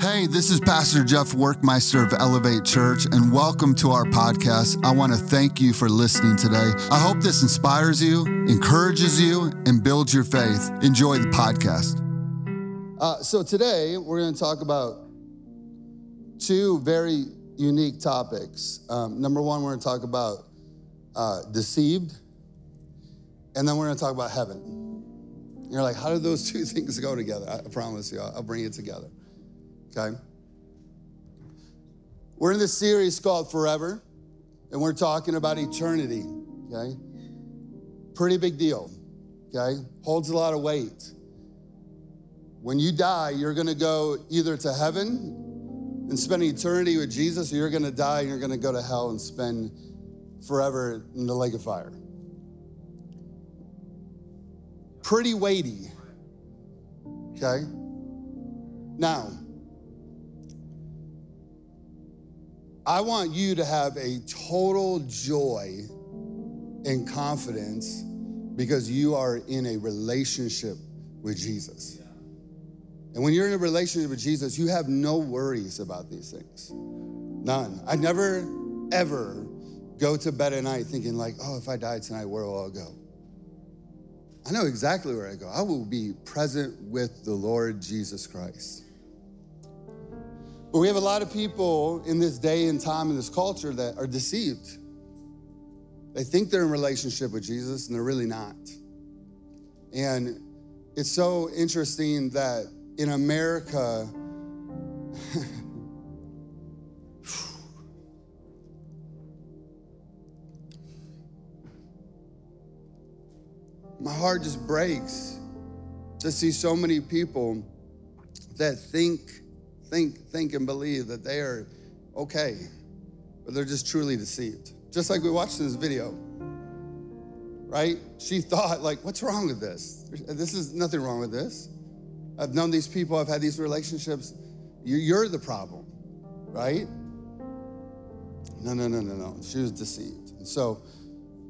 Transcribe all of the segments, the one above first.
Hey, this is Pastor Jeff Werkmeister of Elevate Church, and welcome to our podcast. I want to thank you for listening today. I hope this inspires you, encourages you, and builds your faith. Enjoy the podcast. Uh, so, today we're going to talk about two very unique topics. Um, number one, we're going to talk about uh, deceived, and then we're going to talk about heaven. You're like, how do those two things go together? I promise you, I'll bring it together okay? We're in this series called Forever, and we're talking about eternity, okay? Pretty big deal, okay? Holds a lot of weight. When you die, you're gonna go either to heaven and spend eternity with Jesus, or you're gonna die and you're gonna go to hell and spend forever in the lake of fire. Pretty weighty, okay? Now, I want you to have a total joy and confidence because you are in a relationship with Jesus. And when you're in a relationship with Jesus, you have no worries about these things. None. I never, ever go to bed at night thinking, like, oh, if I die tonight, where will I go? I know exactly where I go. I will be present with the Lord Jesus Christ. But we have a lot of people in this day and time in this culture that are deceived. They think they're in relationship with Jesus and they're really not. And it's so interesting that in America, my heart just breaks to see so many people that think think, think and believe that they are okay, but they're just truly deceived. Just like we watched in this video, right? She thought, like, what's wrong with this? This is nothing wrong with this. I've known these people, I've had these relationships. You're the problem, right? No, no, no, no, no. She was deceived. And so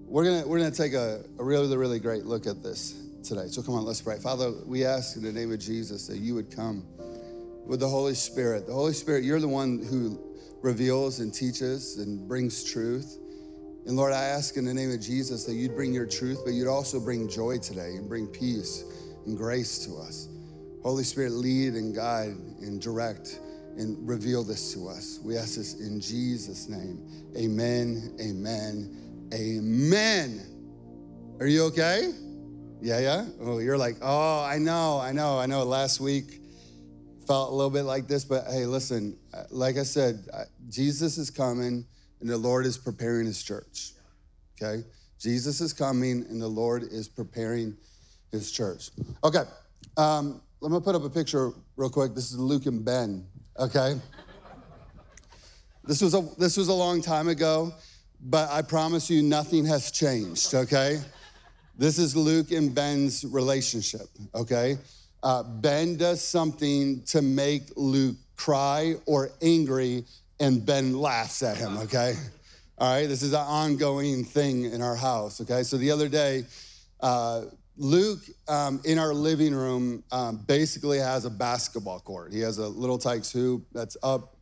we're gonna we're gonna take a, a really, really great look at this today. So come on, let's pray. Father, we ask in the name of Jesus that you would come with the Holy Spirit. The Holy Spirit, you're the one who reveals and teaches and brings truth. And Lord, I ask in the name of Jesus that you'd bring your truth, but you'd also bring joy today and bring peace and grace to us. Holy Spirit, lead and guide and direct and reveal this to us. We ask this in Jesus' name. Amen, amen, amen. Are you okay? Yeah, yeah? Oh, you're like, oh, I know, I know, I know. Last week, felt a little bit like this, but hey, listen, like I said, Jesus is coming and the Lord is preparing his church. Okay? Jesus is coming and the Lord is preparing his church. Okay, um, let me put up a picture real quick. This is Luke and Ben, okay? This was a this was a long time ago, but I promise you nothing has changed, okay? This is Luke and Ben's relationship, okay? Uh, Ben does something to make Luke cry or angry, and Ben laughs at him, okay? All right, this is an ongoing thing in our house, okay? So the other day, uh, Luke um, in our living room um, basically has a basketball court. He has a little Tikes hoop that's up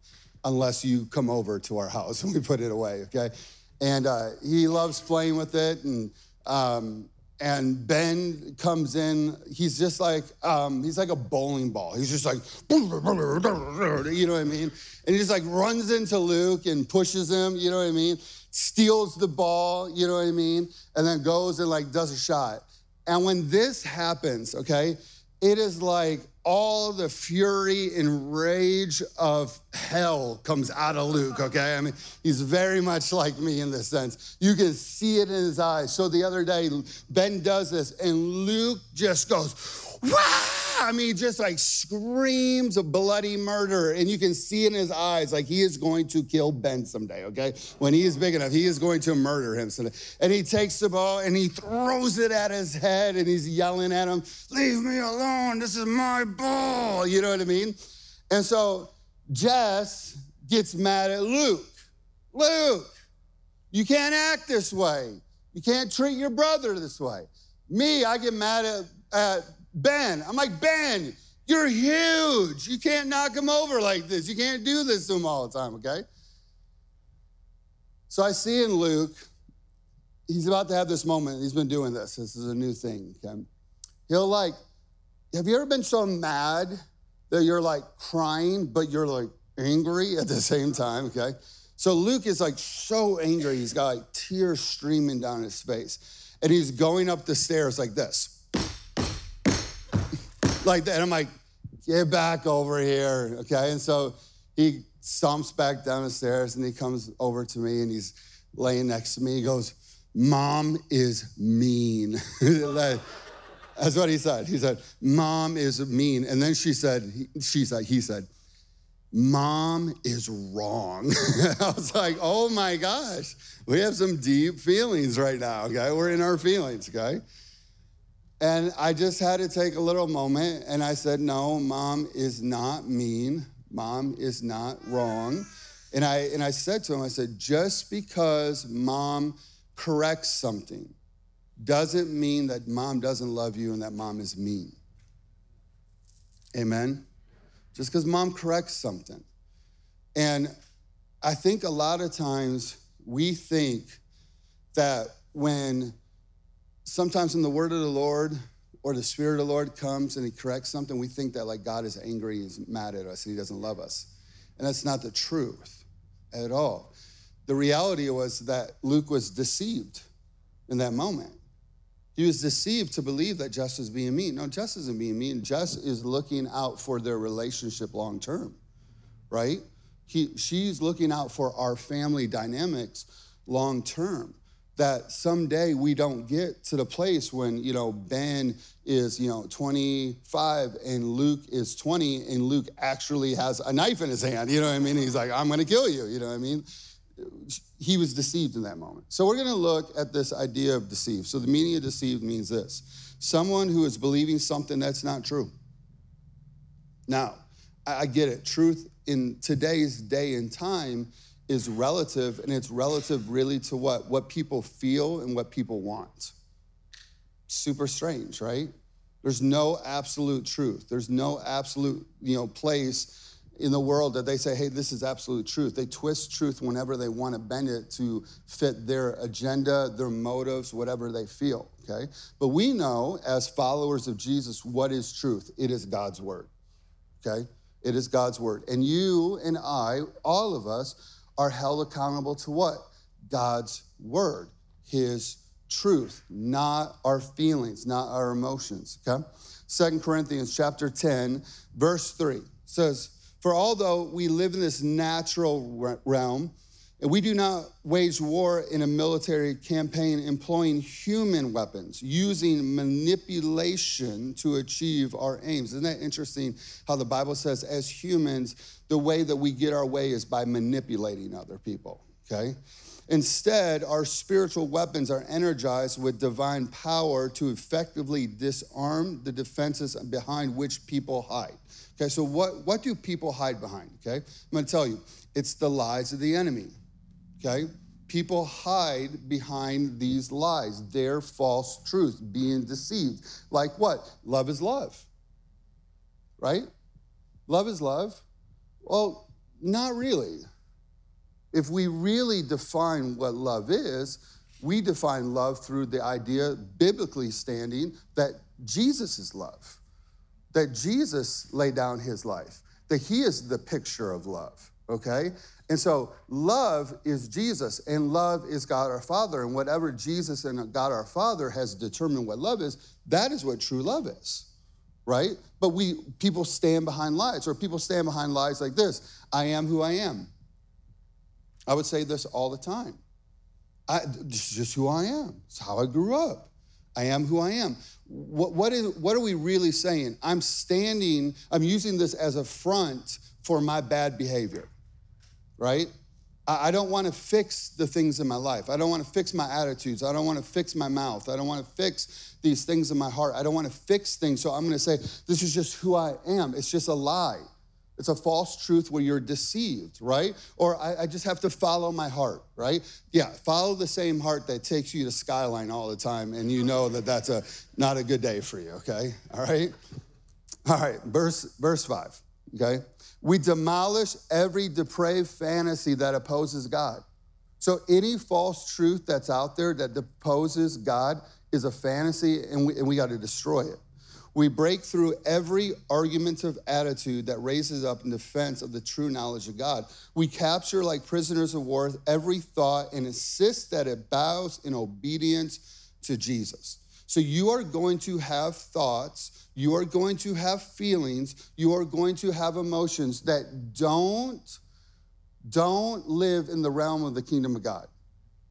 unless you come over to our house and we put it away, okay? And uh, he loves playing with it. And um, and Ben comes in. He's just like um, he's like a bowling ball. He's just like, you know what I mean? And he just like runs into Luke and pushes him. You know what I mean? Steals the ball. You know what I mean? And then goes and like does a shot. And when this happens, okay, it is like all the fury and rage of hell comes out of Luke, okay? I mean, he's very much like me in this sense. You can see it in his eyes. So the other day, Ben does this, and Luke just goes, Wah! I mean, just like screams of bloody murder. And you can see in his eyes, like he is going to kill Ben someday, okay? When he is big enough, he is going to murder him someday. And he takes the ball and he throws it at his head and he's yelling at him, Leave me alone. This is my ball. You know what I mean? And so Jess gets mad at Luke. Luke, you can't act this way. You can't treat your brother this way. Me, I get mad at, at Ben. I'm like, Ben, You're huge. You can't knock him over like this. You can't do this to him all the time, okay? So I see in Luke, he's about to have this moment. He's been doing this. This is a new thing, okay? He'll like, have you ever been so mad that you're like crying, but you're like angry at the same time, okay? So Luke is like so angry. He's got like tears streaming down his face. And he's going up the stairs like this. Like that. And I'm like, get back over here, okay? And so he stomps back down the stairs and he comes over to me and he's laying next to me. He goes, Mom is mean. That's what he said. He said, Mom is mean. And then she said, she said, he said, Mom is wrong. I was like, oh my gosh, we have some deep feelings right now, okay? We're in our feelings, okay? And I just had to take a little moment and I said, no, mom is not mean. Mom is not wrong. And I, and I said to him, I said, just because mom corrects something doesn't mean that mom doesn't love you and that mom is mean. Amen? Just because mom corrects something. And I think a lot of times we think that when sometimes when the word of the Lord or the Spirit of the Lord comes and He corrects something, we think that like God is angry, He's mad at us, and He doesn't love us. And that's not the truth at all. The reality was that Luke was deceived in that moment. He was deceived to believe that Jess was being mean. No, Jess isn't being mean. Jess is looking out for their relationship long term, right? He, she's looking out for our family dynamics long term that someday we don't get to the place when you know ben is you know 25 and luke is 20 and luke actually has a knife in his hand you know what i mean? He's like i'm gonna kill you you know what i mean? He was deceived in that moment. So we're gonna look at this idea of deceived so the meaning of deceived means this. Someone who is believing something that's not true. Now i get it. Truth in today's day and time is relative, and it's relative really to what? What people feel and what people want. Super strange, right? There's no absolute truth. There's no absolute, you know, place in the world that they say, hey, this is absolute truth. They twist truth whenever they want to bend it to fit their agenda, their motives, whatever they feel, okay? But we know as followers of Jesus what is truth. It is God's word, okay? It is God's word. And you and I, all of us, are held accountable to what? God's word, his truth, not our feelings, not our emotions, okay? Second Corinthians chapter 10, verse 3 says, For although we live in this natural realm, and we do not wage war in a military campaign employing human weapons, using manipulation to achieve our aims. Isn't that interesting how the Bible says, as humans, the way that we get our way is by manipulating other people, okay? Instead, our spiritual weapons are energized with divine power to effectively disarm the defenses behind which people hide. Okay, so what, what do people hide behind? Okay, I'm gonna tell you, it's the lies of the enemy okay? People hide behind these lies, their false truth, being deceived. Like what? Love is love, right? Love is love. Well, not really. If we really define what love is, we define love through the idea, biblically standing, that Jesus is love, that Jesus laid down his life, that he is the picture of love, okay? And so love is Jesus and love is God our Father. And whatever Jesus and God our Father has determined what love is, that is what true love is. Right? But we people stand behind lies, or people stand behind lies like this: I am who I am. I would say this all the time. I, this is just who I am. It's how I grew up. I am who I am. What, what, is, what are we really saying? I'm standing, I'm using this as a front for my bad behavior right? I don't want to fix the things in my life. I don't want to fix my attitudes. I don't want to fix my mouth. I don't want to fix these things in my heart. I don't want to fix things. So I'm going to say, this is just who I am. It's just a lie. It's a false truth where you're deceived, right? Or I, I, just have to follow my heart, right? Yeah, follow the same heart that takes you to Skyline all the time, and you know that that's a not a good day for you, okay? All right? All right, verse, verse five, okay? We demolish every depraved fantasy that opposes God. So any false truth that's out there that opposes God is a fantasy and we, and we got to destroy it. We break through every argumentative attitude that raises up in defense of the true knowledge of God. We capture, like prisoners of war, every thought and insist that it bows in obedience to Jesus. So you are going to have thoughts, you are going to have feelings, you are going to have emotions that don't don't live in the realm of the kingdom of God.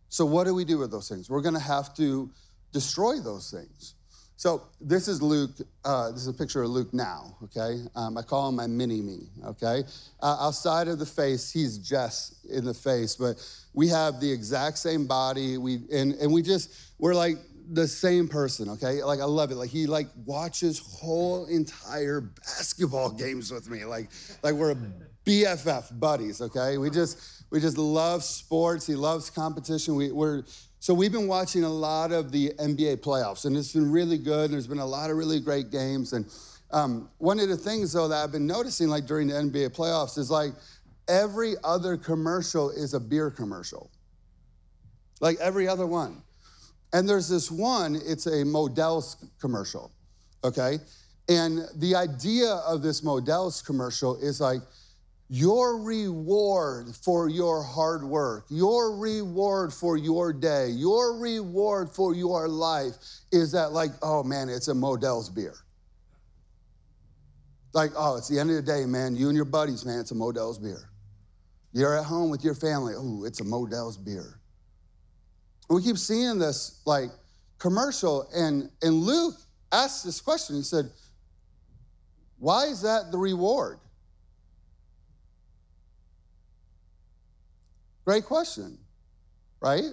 So what do we do with those things? We're going to have to destroy those things. So this is Luke. Uh, this is a picture of Luke now. Okay, um, I call him my mini me. Okay, uh, outside of the face, he's just in the face, but we have the exact same body. We and and we just we're like the same person. Okay, like I love it. Like he like watches whole entire basketball games with me. Like like we're BFF buddies. Okay, we just we just love sports. He loves competition. We, we're so we've been watching a lot of the NBA playoffs, and it's been really good. There's been a lot of really great games, and um, one of the things though that I've been noticing, like during the NBA playoffs, is like every other commercial is a beer commercial, like every other one. And there's this one, it's a Modelo commercial, okay? And the idea of this Modelo commercial is like your reward for your hard work, your reward for your day, your reward for your life is that, like, oh man, it's a Modelo beer. Like, oh, it's the end of the day, man. You and your buddies, man, it's a Modelo beer. You're at home with your family, oh, it's a Modelo beer. We keep seeing this like commercial, and, and Luke asked this question. He said, Why is that the reward? Great question, right?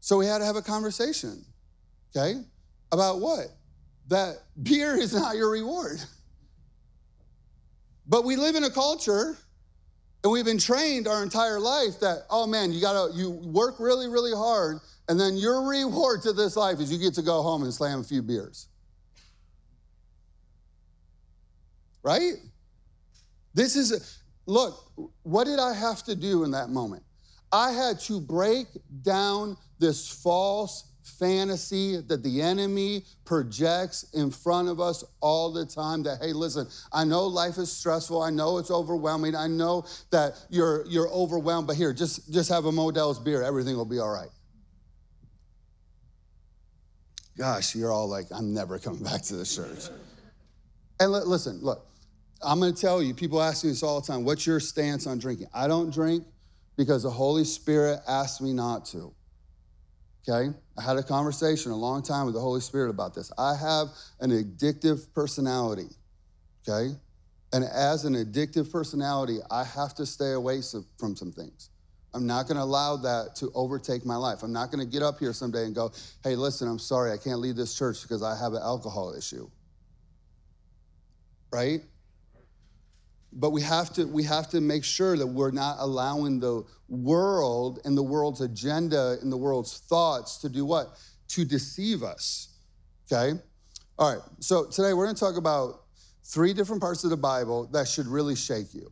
So we had to have a conversation, okay? About what? That beer is not your reward. But we live in a culture and we've been trained our entire life that, oh man, you gotta, you work really, really hard, and then your reward to this life is you get to go home and slam a few beers. Right? This is, look, what did I have to do in that moment? I had to break down this false fantasy that the enemy projects in front of us all the time that hey listen i know life is stressful. I know it's overwhelming. I know that you're you're overwhelmed but here just just have a modelo beer. Everything will be all right. Gosh you're all like i'm never coming back to this church. And listen look I'm going to tell you, people ask me this all the time what's your stance on drinking? I don't drink because the Holy Spirit asked me not to. Okay? I had a conversation a long time with the Holy Spirit about this. I have an addictive personality. Okay? And as an addictive personality, I have to stay away from some things. I'm not going to allow that to overtake my life. I'm not going to get up here someday and go, hey, listen, I'm sorry, I can't lead this church because I have an alcohol issue. Right? But we have to we have to make sure that we're not allowing the world and the world's agenda and the world's thoughts to do what? To deceive us okay? All right so today we're going to talk about three different parts of the bible that should really shake you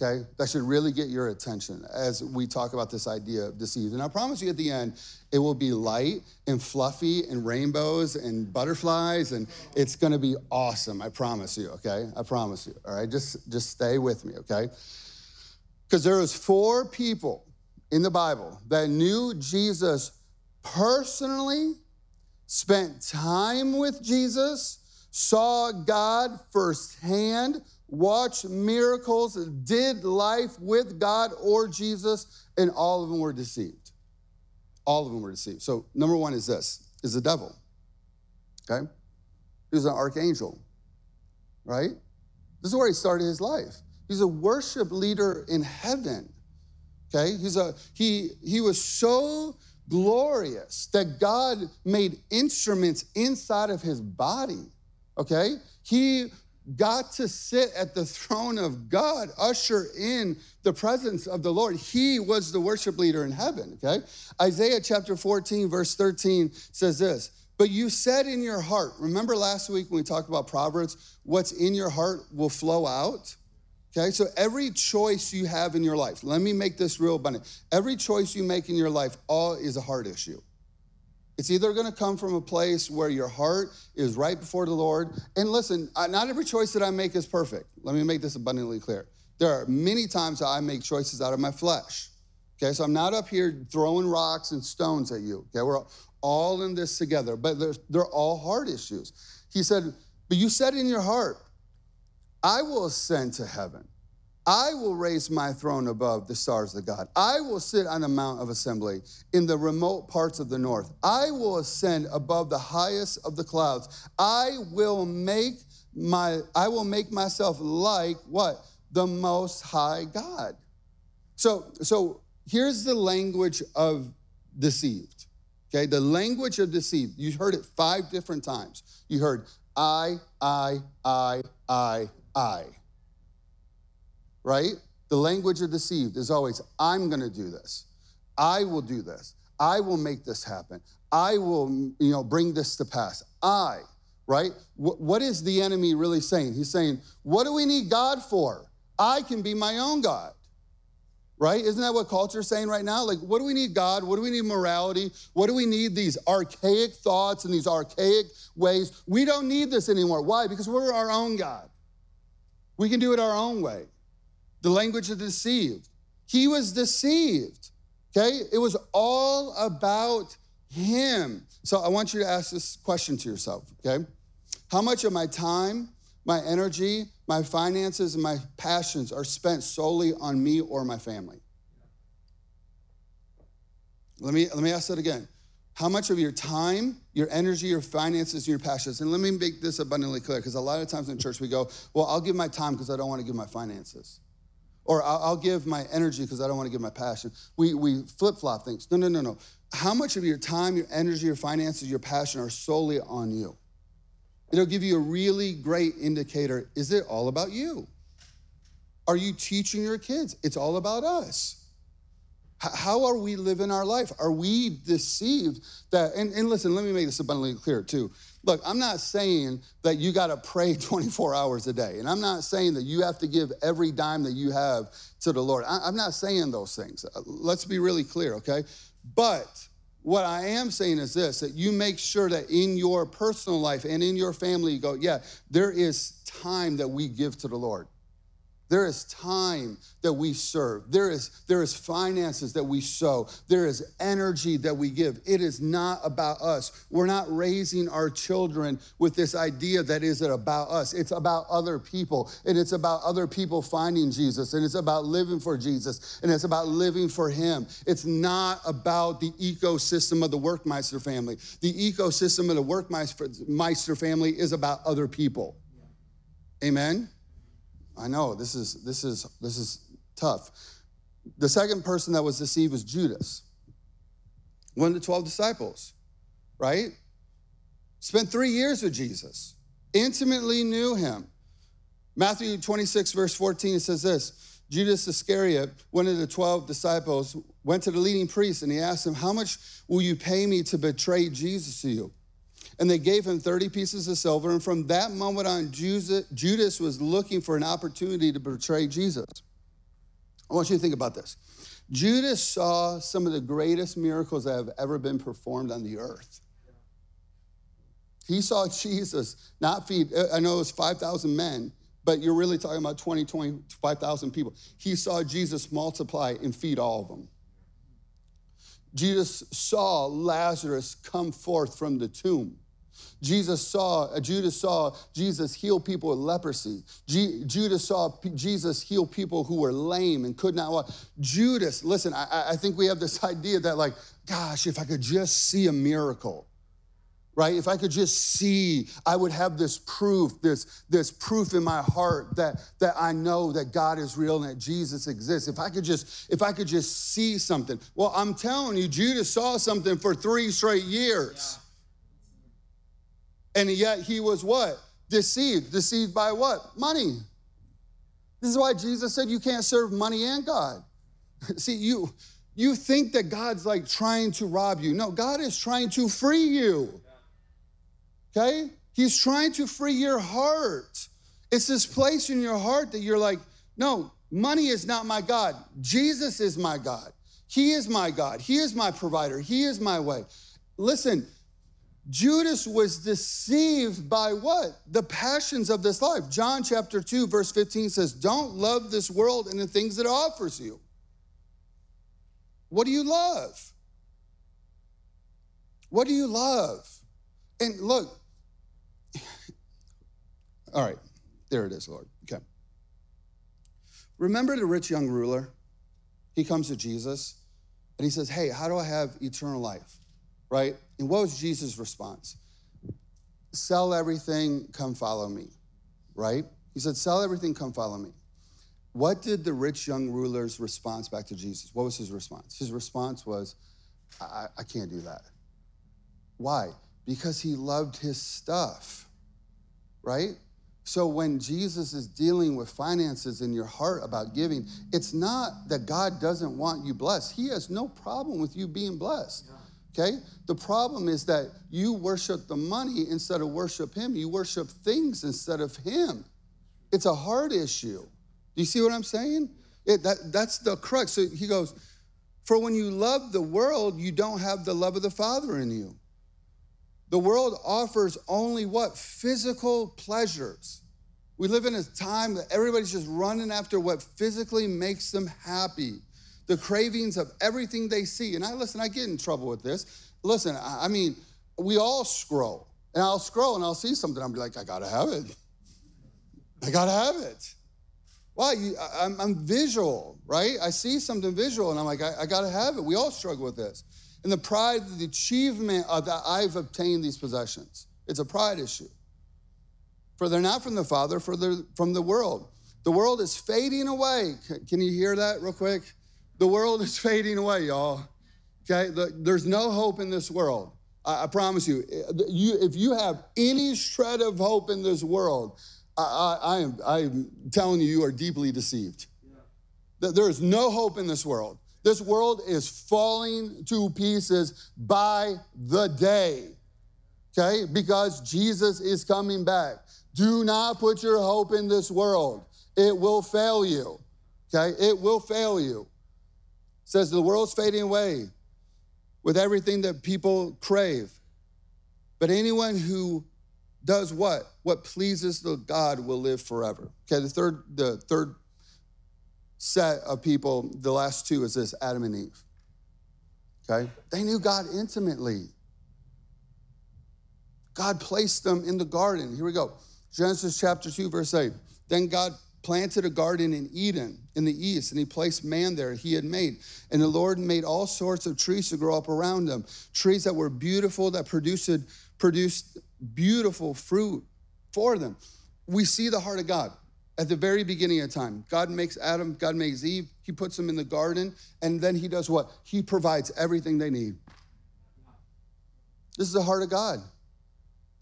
okay? That should really get your attention as we talk about this idea of deceived. And I promise you at the end, it will be light and fluffy and rainbows and butterflies, and it's gonna be awesome. I promise you, okay? I promise you, all right? Just, just stay with me, okay? Because there was four people in the Bible that knew Jesus personally, spent time with Jesus, saw God firsthand, watched miracles, did life with God or Jesus, and all of them were deceived. All of them were deceived. So, number one is this is the devil. Okay? He was an archangel, right? This is where he started his life. He's a worship leader in heaven. Okay? He's a he he was so glorious that God made instruments inside of his body. Okay? He got to sit at the throne of God, usher in the presence of the Lord. He was the worship leader in heaven, okay? Isaiah chapter 14, verse 13 says this But you said in your heart, remember last week when we talked about Proverbs, what's in your heart will flow out? Okay, so every choice you have in your life, let me make this real abundant. Every choice you make in your life, all is a heart issue. It's either going to come from a place where your heart is right before the Lord. And listen, not every choice that I make is perfect. Let me make this abundantly clear. There are many times that I make choices out of my flesh. Okay, so I'm not up here throwing rocks and stones at you. Okay, we're all in this together, but they're, they're all heart issues. He said, But you said in your heart, I will ascend to heaven. I will raise my throne above the stars of God. I will sit on the mount of assembly in the remote parts of the north. I will ascend above the highest of the clouds. I will make my I will make myself like what? The most high God. So so here's the language of deceived. Okay? The language of deceived. You heard it 5 different times. You heard I I I I I. Right? The language of deceived is always, I'm gonna do this. I will do this. I will make this happen. I will, you know, bring this to pass. I, right? what is the enemy really saying? He's saying, what do we need God for? I can be my own God. Right? Isn't that what culture is saying right now? Like, what do we need God? What do we need morality? What do we need these archaic thoughts and these archaic ways? We don't need this anymore. Why? Because we're our own God. We can do it our own way. The language of deceived. He was deceived. Okay? It was all about him. So I want you to ask this question to yourself, okay? How much of my time, my energy, my finances, and my passions are spent solely on me or my family? Let me, let me ask that again how much of your time, your energy, your finances, and your passions. And let me make this abundantly clear because a lot of times in church we go, well, I'll give my time because I don't want to give my finances. Or I'll, give my energy because I don't want to give my passion. We, we flip flop things. No, no, no, no. How much of your time, your energy, your finances, your passion are solely on you? It'll give you a really great indicator. Is it all about you? Are you teaching your kids? It's all about us. How are we living our life? Are we deceived that, and, and listen, let me make this abundantly clear too. Look, I'm not saying that you got to pray 24 hours a day. And I'm not saying that you have to give every dime that you have to the Lord. I'm not saying those things. Uh, let's be really clear, okay? But what I am saying is this that you make sure that in your personal life and in your family, you go, yeah, there is time that we give to the Lord. There is time that we serve. There is, there is finances that we sow. There is energy that we give. It is not about us. We're not raising our children with this idea that is it about us. It's about other people. And it's about other people finding Jesus. And it's about living for Jesus. And it's about living for Him. It's not about the ecosystem of the Werkmeister family. The ecosystem of the Werkmeister family is about other people. Amen? I know this is this is this is tough. The second person that was deceived was Judas, one of the 12 disciples, right? Spent three years with Jesus, intimately knew him. Matthew 26, verse 14, it says this Judas Iscariot, one of the 12 disciples, went to the leading priest and he asked him, How much will you pay me to betray Jesus to you? And they gave him 30 pieces of silver. And from that moment on, Judas was looking for an opportunity to betray Jesus. I want you to think about this. Judas saw some of the greatest miracles that have ever been performed on the earth. He saw Jesus not feed, I know it was 5,000 men, but you're really talking about 20, 25,000 people. He saw Jesus multiply and feed all of them. Jesus saw Lazarus come forth from the tomb. Jesus saw, uh, Judas saw Jesus heal people with leprosy. G- Judas saw P- Jesus heal people who were lame and could not walk. Judas, listen, I, I think we have this idea that, like, gosh, if I could just see a miracle, right? If I could just see, I would have this proof, this, this proof in my heart that, that I know that God is real and that Jesus exists. If I could just, if I could just see something. Well, I'm telling you, Judas saw something for three straight years. Yeah. And yet he was what? Deceived. Deceived by what? Money. This is why Jesus said you can't serve money and God. See, you you think that God's like trying to rob you. No, God is trying to free you. Okay? He's trying to free your heart. It's this place in your heart that you're like, no, money is not my God. Jesus is my God. He is my God. He is my provider. He is my way. Listen, Judas was deceived by what? The passions of this life. John chapter 2, verse 15 says, Don't love this world and the things that it offers you. What do you love? What do you love? And look, all right, there it is, Lord. Okay. Remember the rich young ruler? He comes to Jesus and he says, Hey, how do I have eternal life? Right? And what was Jesus' response? Sell everything, come follow me. Right? He said, Sell everything, come follow me. What did the rich young ruler's response back to Jesus? What was his response? His response was, I, I can't do that. Why? Because he loved his stuff, right? So when Jesus is dealing with finances in your heart about giving, it's not that God doesn't want you blessed. He has no problem with you being blessed. Okay? The problem is that you worship the money instead of worship him. You worship things instead of him. It's a heart issue. Do you see what I'm saying? It, that, that's the crux. So he goes, For when you love the world, you don't have the love of the Father in you. The world offers only what? Physical pleasures. We live in a time that everybody's just running after what physically makes them happy, the cravings of everything they see. And I listen, I get in trouble with this. Listen, I mean, we all scroll, and I'll scroll and I'll see something. I'm like, I gotta have it. I gotta have it. Why? I'm, I'm, visual, right? I see something visual and I'm like, I, I got to have it. We all struggle with this. And the pride, the achievement of that I've obtained these possessions. It's a pride issue. For they're not from the Father, for they're from the world. The world is fading away. Can you hear that real quick? The world is fading away, y'all. Okay? There's no hope in this world. I, I promise you. Uh, you. If you have any shred of hope in this world, I, I, am, I'm telling you, you are deeply deceived. Yeah. There is no hope in this world. This world is falling to pieces by the day, okay? Because Jesus is coming back. Do not put your hope in this world, it will fail you, okay? It will fail you. Says the world's fading away with everything that people crave. But anyone who does what? What pleases the God will live forever. Okay, the third, the third set of people, the last two is this Adam and Eve. Okay? They knew God intimately. God placed them in the garden. Here we go. Genesis chapter 2, verse 8. Then God planted a garden in Eden in the east, and he placed man there he had made. And the Lord made all sorts of trees to grow up around them, trees that were beautiful, that produced, produced beautiful fruit for them. We see the heart of God at the very beginning of time. God makes Adam, God makes Eve, he puts them in the garden, and then he does what? He provides everything they need. This is the heart of God.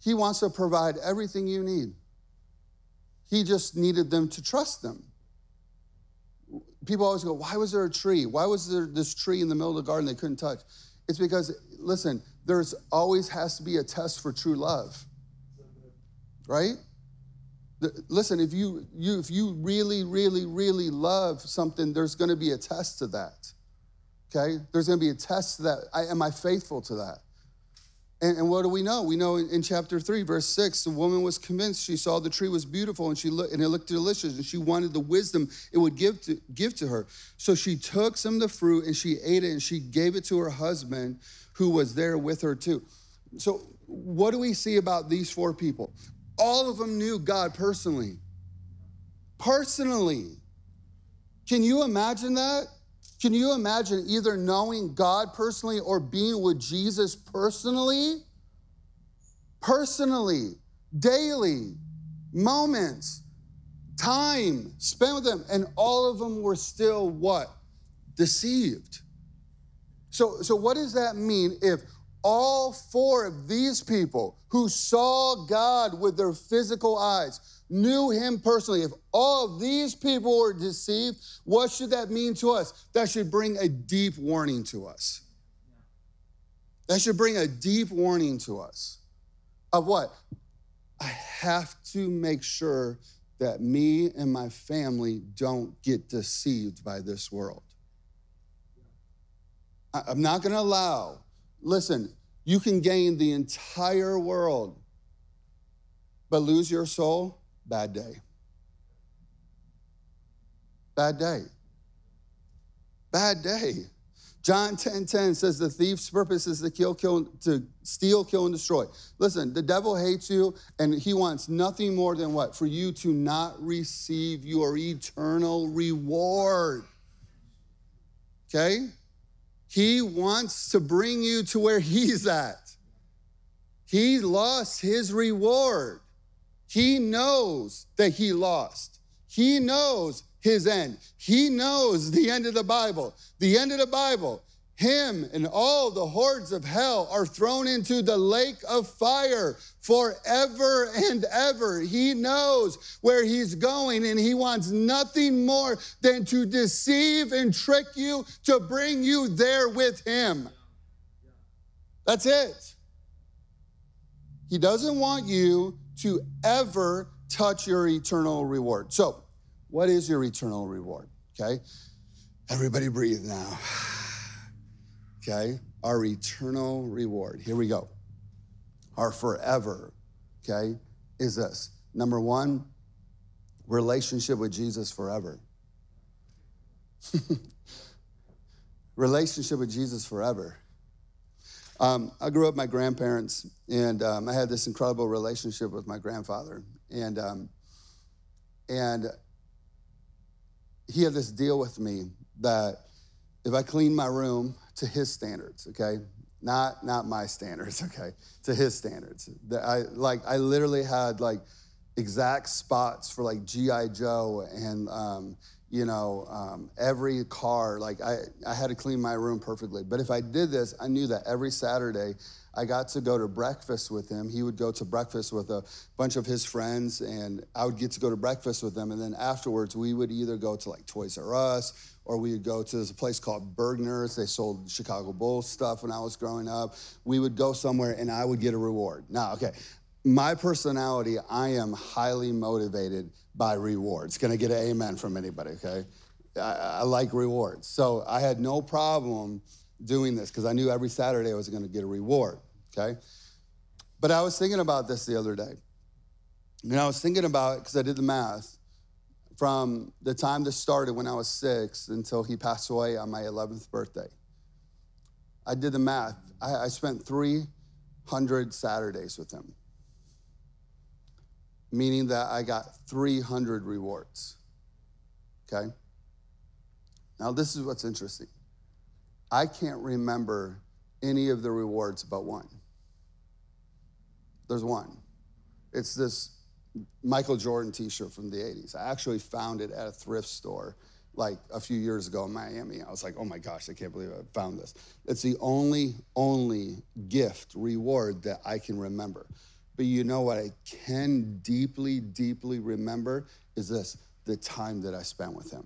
He wants to provide everything you need. He just needed them to trust them. People always go, Why was there a tree? Why was there this tree in the middle of the garden they couldn't touch? It's because, listen, there's always has to be a test for true love. Right? Listen, if you, you if you really, really, really love something, there's going to be a test to that. Okay? There's going to be a test to that. I, am I faithful to that? And, and, what do we know? We know in, in, chapter 3, verse 6, the woman was convinced she saw the tree was beautiful and, she looked, and it looked delicious and she wanted the wisdom it would give to, give to her. So she took some of the fruit and she ate it and she gave it to her husband who was there with her too. So, what do we see about these four people? All of them knew God personally. Personally. Can you imagine that? Can you imagine either knowing God personally or being with Jesus personally? Personally, daily, moments, time spent with them, and all of them were still what? Deceived. So, so what does that mean if all four of these people who saw God with their physical eyes knew him personally, if all of these people were deceived, what should that mean to us? That should bring a deep warning to us. That should bring a deep warning to us. of what? I have to make sure that me and my family don't get deceived by this world. I'm not going to allow, listen, you can gain the entire world, but lose your soul, bad day. Bad day. Bad day. John 10 10 says the thief's purpose is to kill, kill, to steal, kill, and destroy. Listen, the devil hates you, and he wants nothing more than what? For you to not receive your eternal reward. Okay? He wants to bring you to where he's at. He lost his reward. He knows that he lost. He knows his end. He knows the end of the Bible. The end of the Bible, him and all the hordes of hell are thrown into the lake of fire forever and ever. He knows where he's going and he wants nothing more than to deceive and trick you to bring you there with him. That's it. He doesn't want you to ever touch your eternal reward. So, what is your eternal reward? Okay. Everybody breathe now. Okay. Our eternal reward. Here we go. Our forever. Okay. Is this number one, relationship with Jesus forever. relationship with Jesus forever. Um, I grew up with my grandparents, and um, I had this incredible relationship with my grandfather. And, um, and he had this deal with me that if I cleaned my room to his standards, okay, not not my standards, okay, to his standards. That I like I literally had like exact spots for like GI Joe and um, you know um, every car. Like I I had to clean my room perfectly. But if I did this, I knew that every Saturday I got to go to breakfast with him. He would go to breakfast with a bunch of his friends, and I would get to go to breakfast with them. And then afterwards, we would either go to like Toys R Us or we would go to this place called Bergner's. They sold Chicago Bulls stuff when I was growing up. We would go somewhere, and I would get a reward. Now, okay, my personality, I am highly motivated by rewards. Can I get an amen from anybody? Okay, I, I like rewards, so I had no problem doing this because I knew every Saturday I was going to get a reward, okay? But I was thinking about this the other day. And I was thinking about it because I did the math from the time this started when I was six until he passed away on my 11th birthday. I did the math. I, I spent 300 Saturdays with him, meaning that I got 300 rewards, okay? Now, this is what's interesting. I can't remember any of the rewards but one. There's one. It's this Michael Jordan t shirt from the 80s. I actually found it at a thrift store like a few years ago in Miami. I was like, oh my gosh, I can't believe I found this. It's the only, only gift, reward that I can remember. But you know what I can deeply, deeply remember is this the time that I spent with him.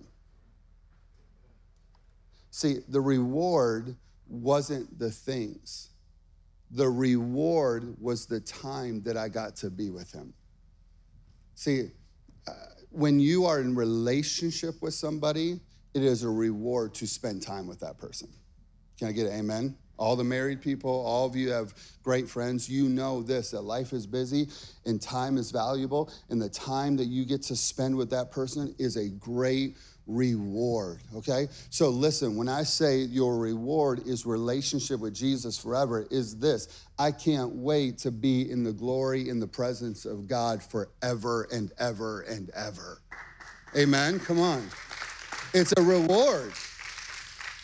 See, the reward wasn't the things, the reward was the time that I got to be with him. See, uh, when you are in relationship with somebody, it is a reward to spend time with that person. Can I get an amen? All the married people, all of you have great friends. You know this that life is busy and time is valuable, and the time that you get to spend with that person is a great reward, okay? So listen, when I say your reward is relationship with Jesus forever, is this I can't wait to be in the glory, in the presence of God forever and ever and ever. Amen? Come on. It's a reward.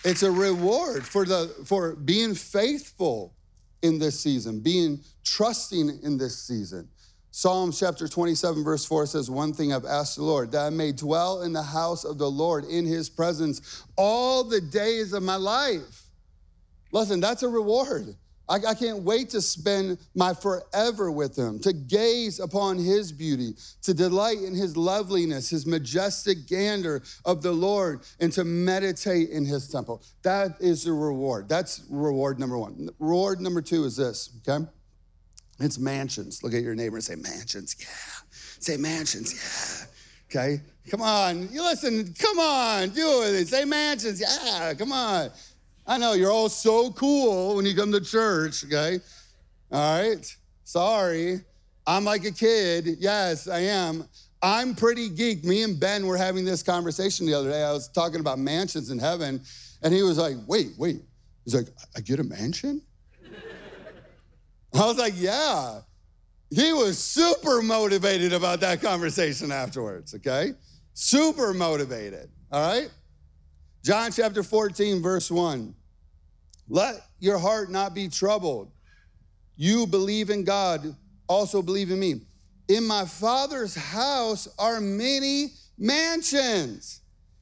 It's a reward for the for being faithful in this season, being trusting in this season. Psalm chapter 27, verse 4 says, One thing I've asked the Lord, that I may dwell in the house of the Lord in his presence all the days of my life. Listen, that's a reward. I, I, can't wait to spend my forever with him, to gaze upon his beauty, to delight in his loveliness, his majestic gander of the Lord, and to meditate in his temple. That is the reward. That's reward number one. Reward number two is this, okay? It's mansions. Look at your neighbor and say, mansions, yeah. Say mansions, yeah. Okay? Come on. You listen, come on, do it. Say mansions, yeah, come on. I know you're all so cool when you come to church, okay? All right? Sorry. I'm like a kid. Yes, I am. I'm pretty geek. Me and Ben were having this conversation the other day. I was talking about mansions in heaven, and he was like, wait, wait. He's like, I get a mansion? I was like, yeah. He was super motivated about that conversation afterwards, okay? Super motivated, all right? John chapter 14, verse 1. Let your heart not be troubled. You believe in God, also believe in me. In my Father's house are many mansions.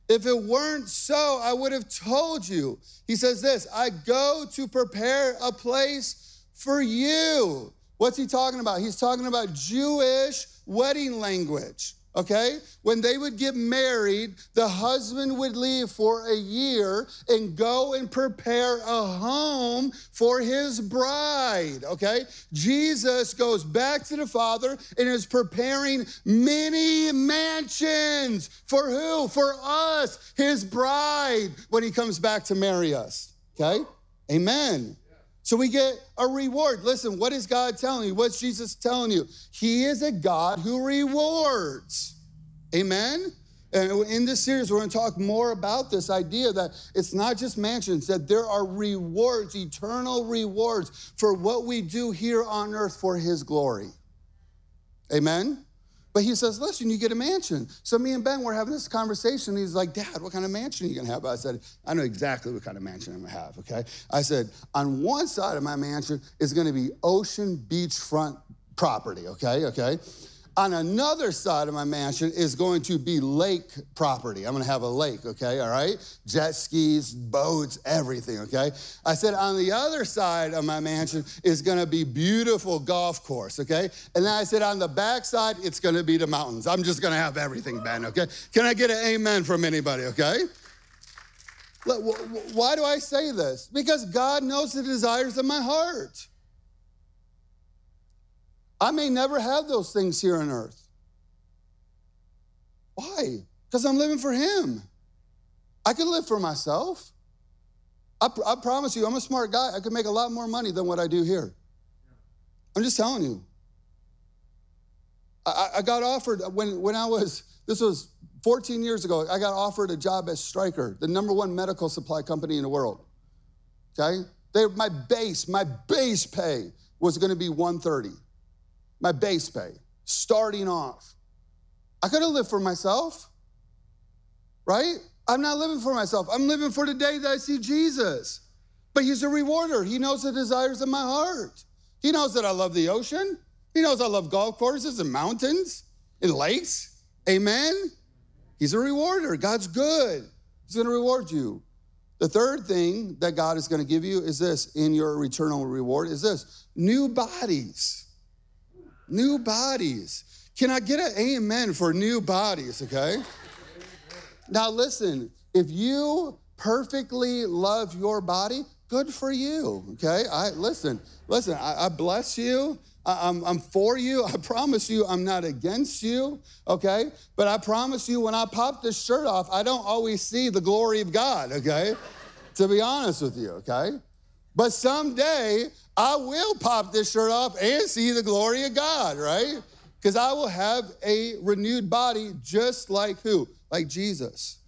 If it weren't so, I would have told you. He says this I go to prepare a place for you. What's he talking about? He's talking about Jewish wedding language okay? When they would get married, the husband would leave for a year and go and prepare a home for his bride, okay? Jesus goes back to the Father and is preparing many mansions for who? For us, his bride, when he comes back to marry us, okay? Amen. So we get a reward. Listen, what is God telling you? What's Jesus telling you? He is a God who rewards. Amen? And in this series, we're going to talk more about this idea that it's not just mansions, that there are rewards, eternal rewards for what we do here on earth for His glory. Amen? But he says, listen, you get a mansion. So me and Ben were having this conversation. He's like, Dad, what kind of mansion are you gonna have? I said, I know exactly what kind of mansion I'm gonna have, okay? I said, on one side of my mansion is gonna be ocean beachfront property, okay, okay? On another side of my mansion is going to be lake property. I'm gonna have a lake, okay, all right? Jet skis, boats, everything, okay? I said on the other side of my mansion is gonna be beautiful golf course, okay? And then I said on the back side, it's gonna be the mountains. I'm just gonna have everything, Ben, okay? Can I get an amen from anybody, okay? Why do I say this? Because God knows the desires of my heart. I may never have those things here on earth. Why? Because I'm living for Him. I can live for myself. I, pr- I, promise you, I'm a smart guy. I could make a lot more money than what I do here. I'm just telling you. I, I got offered uh, when, when I was, this was 14 years ago, I got offered a job as Stryker, the number one medical supply company in the world. Okay? They, my base, my base pay was to be 130 my base pay, starting off. I could have lived for myself, right? I'm not living for myself. I'm living for the day that I see Jesus. But He's a rewarder. He knows the desires of my heart. He knows that I love the ocean. He knows I love golf courses and mountains and lakes. Amen? He's a rewarder. God's good. He's going to reward you. The third thing that God is going to give you is this in your eternal reward is this new bodies new bodies. Can I get an amen for new bodies, okay? Now, listen, if you perfectly love your body, good for you, okay? I listen, listen, I, I bless you. I, I'm, I'm for you. I promise you, I'm not against you, okay? But I promise you, when I pop this shirt off, I don't always see the glory of God, okay? to be honest with you, okay? But someday I will pop this shirt off and see the glory of God, right? Because I will have a renewed body just like who? Like Jesus.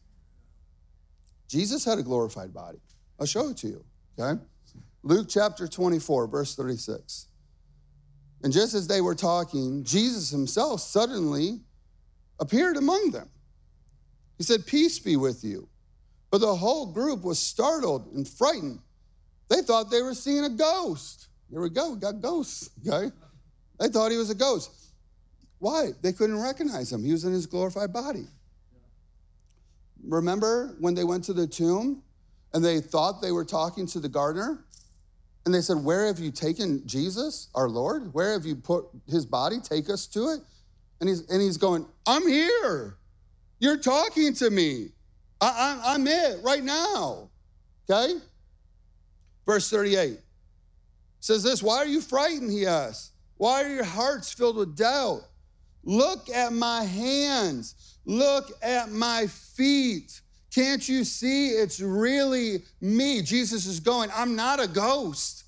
Jesus had a glorified body. I'll show it to you, okay? Luke chapter 24, verse 36. And just as they were talking, Jesus himself suddenly appeared among them. He said, Peace be with you. But the whole group was startled and frightened. They thought they were seeing a ghost. Here we go, we got ghosts, okay? They thought he was a ghost. Why? They couldn't recognize him. He was in his glorified body. Remember when they went to the tomb and they thought they were talking to the gardener? And they said, Where have you taken Jesus, our Lord? Where have you put his body? Take us to it. And he's, and he's going, I'm here. You're talking to me. I, I, I'm it right now. Okay? Verse 38 says this Why are you frightened? He asked. Why are your hearts filled with doubt? Look at my hands. Look at my feet. Can't you see it's really me? Jesus is going, I'm not a ghost,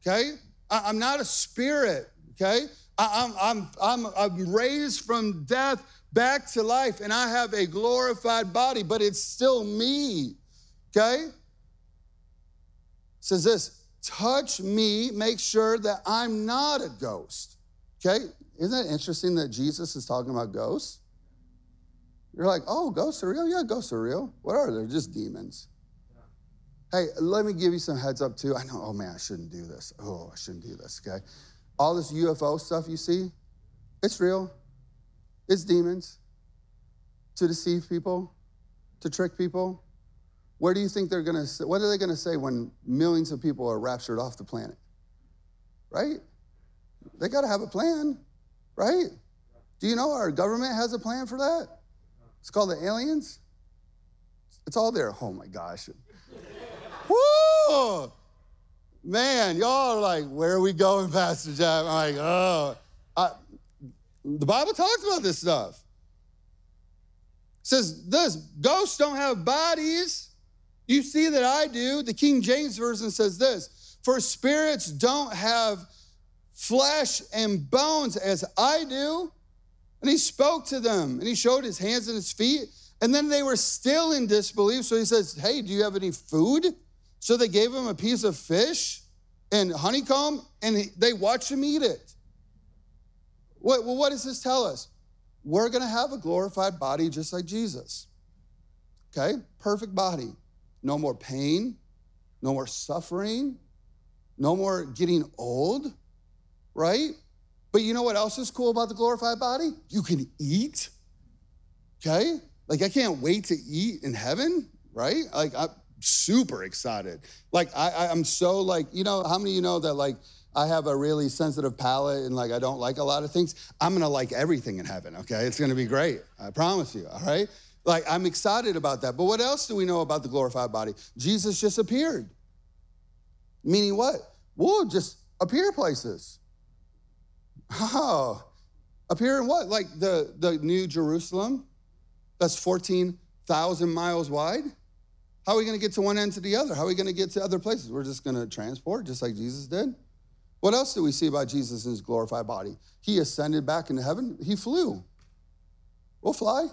okay? I'm not a spirit, okay? I'm, I'm, I'm, I'm raised from death back to life and I have a glorified body, but it's still me, okay? Says this touch me, make sure that I'm not a ghost. Okay? Isn't it interesting that Jesus is talking about ghosts? You're like, oh, ghosts are real? Yeah, ghosts are real. What are they? They're just demons. Hey, let me give you some heads up too. I know, oh man, I shouldn't do this. Oh, I shouldn't do this, okay? All this UFO stuff you see, it's real. It's demons to deceive people, to trick people. Where do you think they're going to, what are they going to say when millions of people are raptured off the planet? Right? They got to have a plan, right? Do you know our government has a plan for that? It's called the aliens. It's all there. Oh my gosh. Woo! Man, y'all are like, where are we going, Pastor Jeff? I'm like, oh. I, the Bible talks about this stuff. It says this ghosts don't have bodies you see that I do. The King James Version says this For spirits don't have flesh and bones as I do. And he spoke to them and he showed his hands and his feet. And then they were still in disbelief. So he says, Hey, do you have any food? So they gave him a piece of fish and honeycomb and they watched him eat it. What, well, what does this tell us? We're going to have a glorified body just like Jesus. Okay? Perfect body no more pain, no more suffering, no more getting old, right? But you know what else is cool about the glorified body? You can eat, okay? Like, I can't wait to eat in heaven, right? Like, I'm super excited. Like, I, I'm so, like, you know, how many of you know that, like, I have a really sensitive palate and like I don't like a lot of things. I'm gonna like everything in heaven, okay? It's gonna be great. I promise you, all right? Like, I'm excited about that. But what else do we know about the glorified body? Jesus just appeared. Meaning what? We'll just appear places. Oh, appear in what? Like the, the New Jerusalem that's 14,000 miles wide? How are we going to get to one end to the other? How are we going to get to other places? We're just going to transport, just like Jesus did. What else do we see about Jesus in his glorified body? He ascended back into heaven, he flew. We'll fly.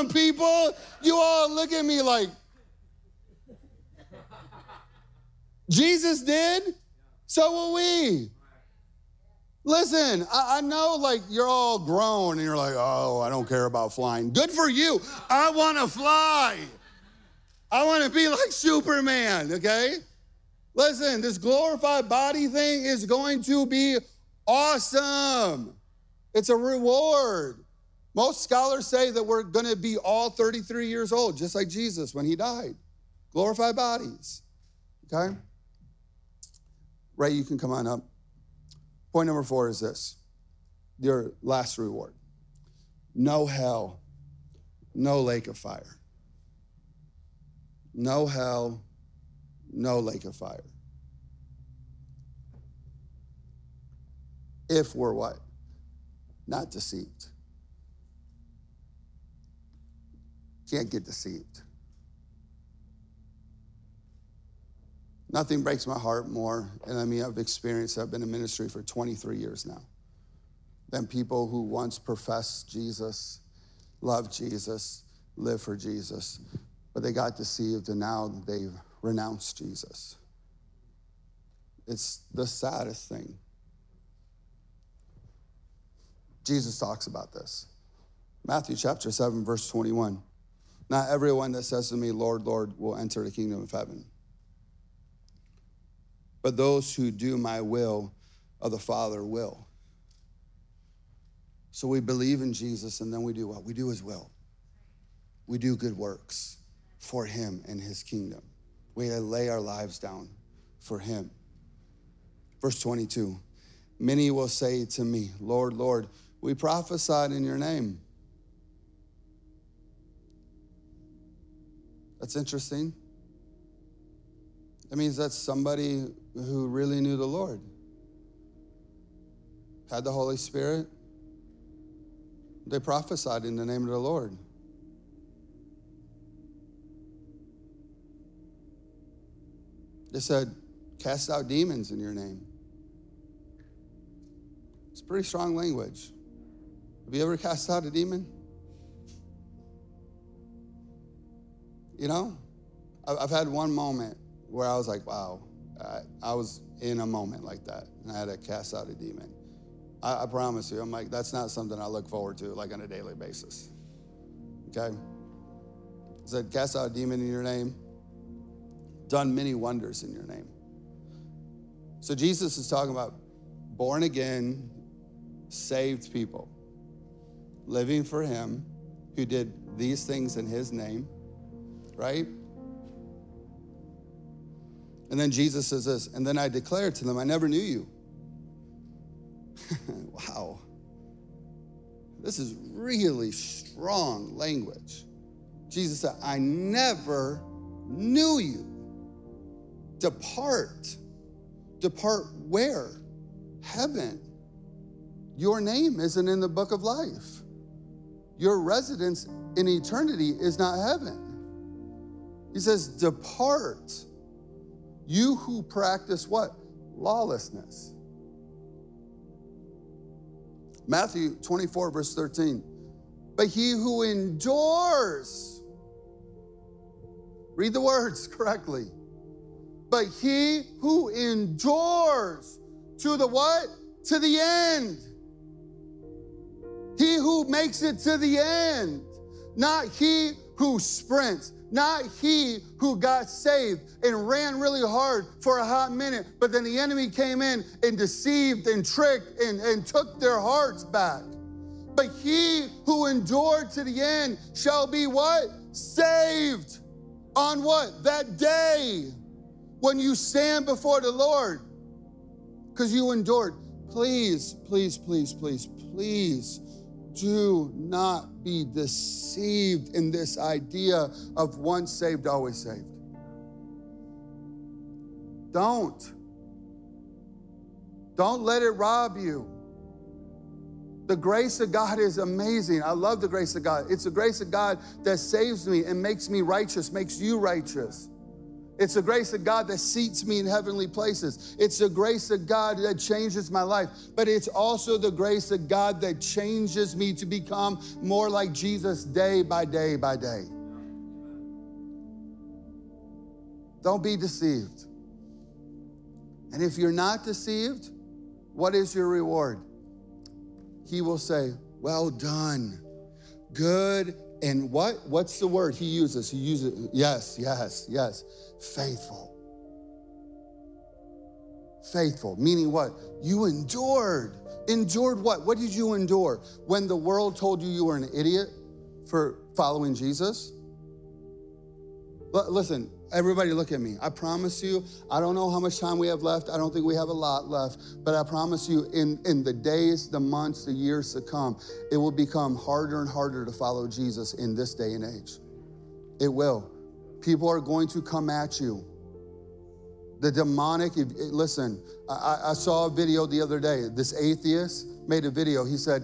On, people. You all look at me like, Jesus did, so will we. Listen, I, I, know like you're all grown and you're like, oh, I don't care about flying. Good for you. I want to fly. I want to be like Superman, okay? Listen, this glorified body thing is going to be awesome. It's a reward. Most scholars say that we're going to be all 33 years old, just like Jesus when he died. Glorified bodies. Okay? Ray, you can come on up. Point number four is this your last reward no hell, no lake of fire. No hell, no lake of fire. If we're what? Not deceived. Can't get deceived. Nothing breaks my heart more, and I mean, I've experienced, I've been in ministry for 23 years now, than people who once professed Jesus, loved Jesus, lived for Jesus, but they got deceived and now they've renounced Jesus. It's the saddest thing. Jesus talks about this. Matthew chapter 7, verse 21. Not everyone that says to me, Lord, Lord, will enter the kingdom of heaven. But those who do my will of the Father will. So we believe in Jesus and then we do what? We do his will. We do good works for him and his kingdom. We lay our lives down for him. Verse 22 Many will say to me, Lord, Lord, we prophesied in your name That's interesting. That means that's somebody who really knew the Lord. had the Holy Spirit, they prophesied in the name of the Lord. They said, cast out demons in your name. It's pretty strong language. Have you ever cast out a demon? You know, I've had one moment where I was like, wow, I was in a moment like that, and I had to cast out a demon. I, promise you, I'm like, that's not something I look forward to like on a daily basis. Okay? Said, cast out a demon in your name, done many wonders in your name. So Jesus is talking about born again, saved people, living for Him, who did these things in His name, right? And then Jesus says this, and then I declared to them, I never knew you. wow. This is really strong language. Jesus said, I never knew you. Depart. Depart where? Heaven. Your name isn't in the book of life. Your residence in eternity is not heaven. He says, Depart you who practice what? Lawlessness. Matthew 24, verse 13. But he who endures, read the words correctly. But he who endures to the what? To the end. He who makes it to the end, not he who sprints not he who got saved and ran really hard for a hot minute, but then the enemy came in and deceived and tricked and, and took their hearts back. But he who endured to the end shall be what? Saved. On what? That day when you stand before the Lord because you endured. Please, please, please, please, please do not be deceived in this idea of once saved, always saved. Don't. Don't let it rob you. The grace of God is amazing. I love the grace of God. It's the grace of God that saves me and makes me righteous, makes you righteous. It's the grace of God that seats me in heavenly places. It's the grace of God that changes my life. But it's also the grace of God that changes me to become more like Jesus day by day by day. Don't be deceived. And if you're not deceived, what is your reward? He will say, Well done, good and what? What's the word he uses? He uses, yes, yes, yes faithful. Faithful, meaning what? You endured. Endured what? What did you endure? When the world told you you were an idiot for following Jesus? L- listen, everybody look at me. I promise you, I don't know how much time we have left. I don't think we have a lot left, but I promise you, in, in the days, the months, the years to come, it will become harder and harder to follow Jesus in this day and age. It will. People are going to come at you. The demonic, listen, I, I, saw a video the other day. This atheist made a video. He said,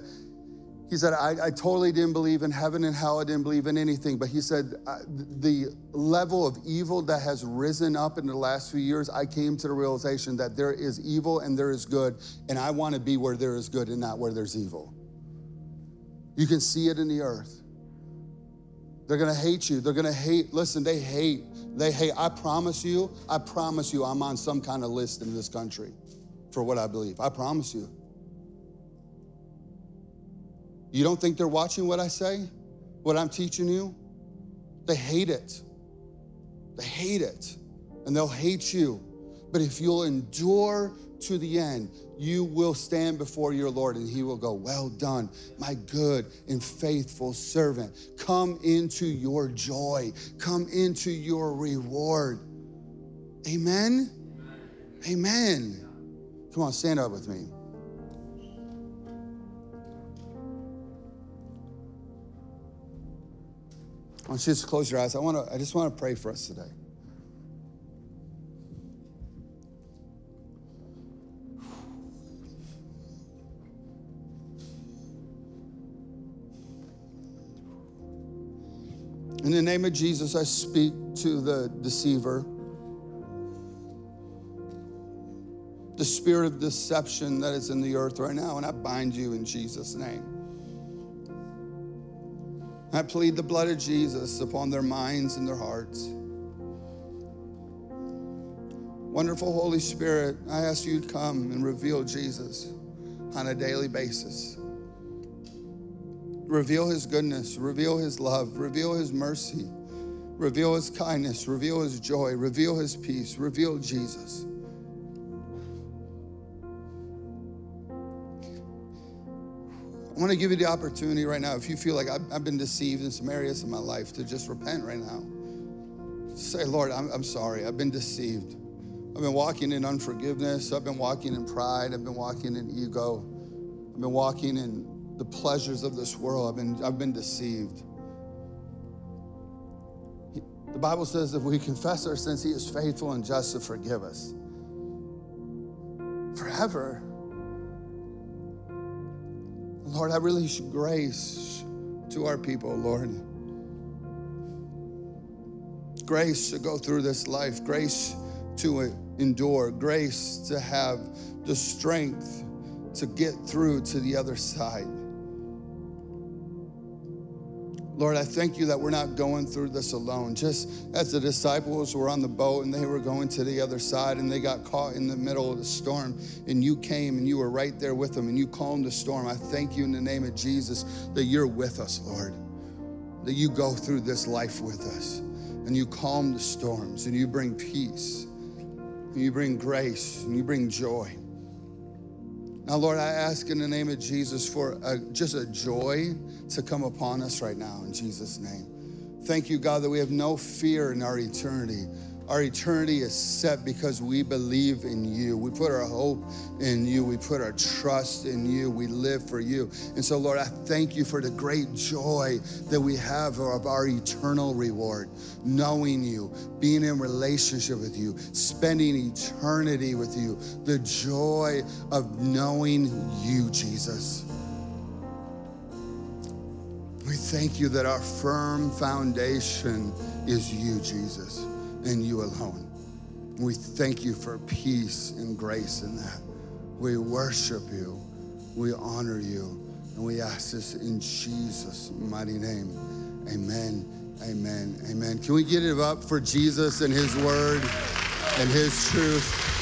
he said, I, I totally didn't believe in heaven and hell. I didn't believe in anything. But he said, the level of evil that has risen up in the last few years, I came to the realization that there is evil and there is good. And I want to be where there is good and not where there's evil. You can see it in the earth. They're gonna hate you. They're gonna hate, listen, they hate. They hate. I promise you, I promise you, I'm on some kind of list in this country for what I believe. I promise you. You don't think they're watching what I say? What I'm teaching you? They hate it. They hate it. And they'll hate you. But if you'll endure to the end, you will stand before your Lord and he will go, Well done, my good and faithful servant. Come into your joy, come into your reward. Amen? Amen. Come on, stand up with me. I want you just close your eyes. I, want to, I just want to pray for us today. In the name of Jesus, I speak to the deceiver, the spirit of deception that is in the earth right now, and I bind you in Jesus' name. I plead the blood of Jesus upon their minds and their hearts. Wonderful Holy Spirit, I ask you to come and reveal Jesus on a daily basis. Reveal his goodness, reveal his love, reveal his mercy, reveal his kindness, reveal his joy, reveal his peace, reveal Jesus. I want to give you the opportunity right now, if you feel like I've, I've been deceived in some areas of my life, to just repent right now. Say, Lord, I'm, I'm sorry, I've been deceived. I've been walking in unforgiveness. I've been walking in pride. I've been walking in ego. I've been walking in the pleasures of this world. I've been, I've been deceived. The Bible says if we confess our sins, He is faithful and just to forgive us forever. Lord, I release grace to our people, Lord. Grace to go through this life, grace to endure, grace to have the strength to get through to the other side. Lord, I thank you that we're not going through this alone. Just as the disciples were on the boat and they were going to the other side and they got caught in the middle of the storm, and you came and you were right there with them and you calmed the storm. I thank you in the name of Jesus that you're with us, Lord. That you go through this life with us and you calm the storms and you bring peace and you bring grace and you bring joy. Now, Lord, I ask in the name of Jesus for a, just a joy to come upon us right now in Jesus' name. Thank you, God, that we have no fear in our eternity. Our eternity is set because we believe in you. We put our hope in you. We put our trust in you. We live for you. And so, Lord, I thank you for the great joy that we have of our eternal reward, knowing you, being in relationship with you, spending eternity with you, the joy of knowing you, Jesus. We thank you that our firm foundation is you, Jesus and you alone. We thank you for peace and grace in that. We worship you, we honor you, and we ask this in Jesus' mighty name. Amen, amen, amen. Can we get it up for Jesus and his word and his truth?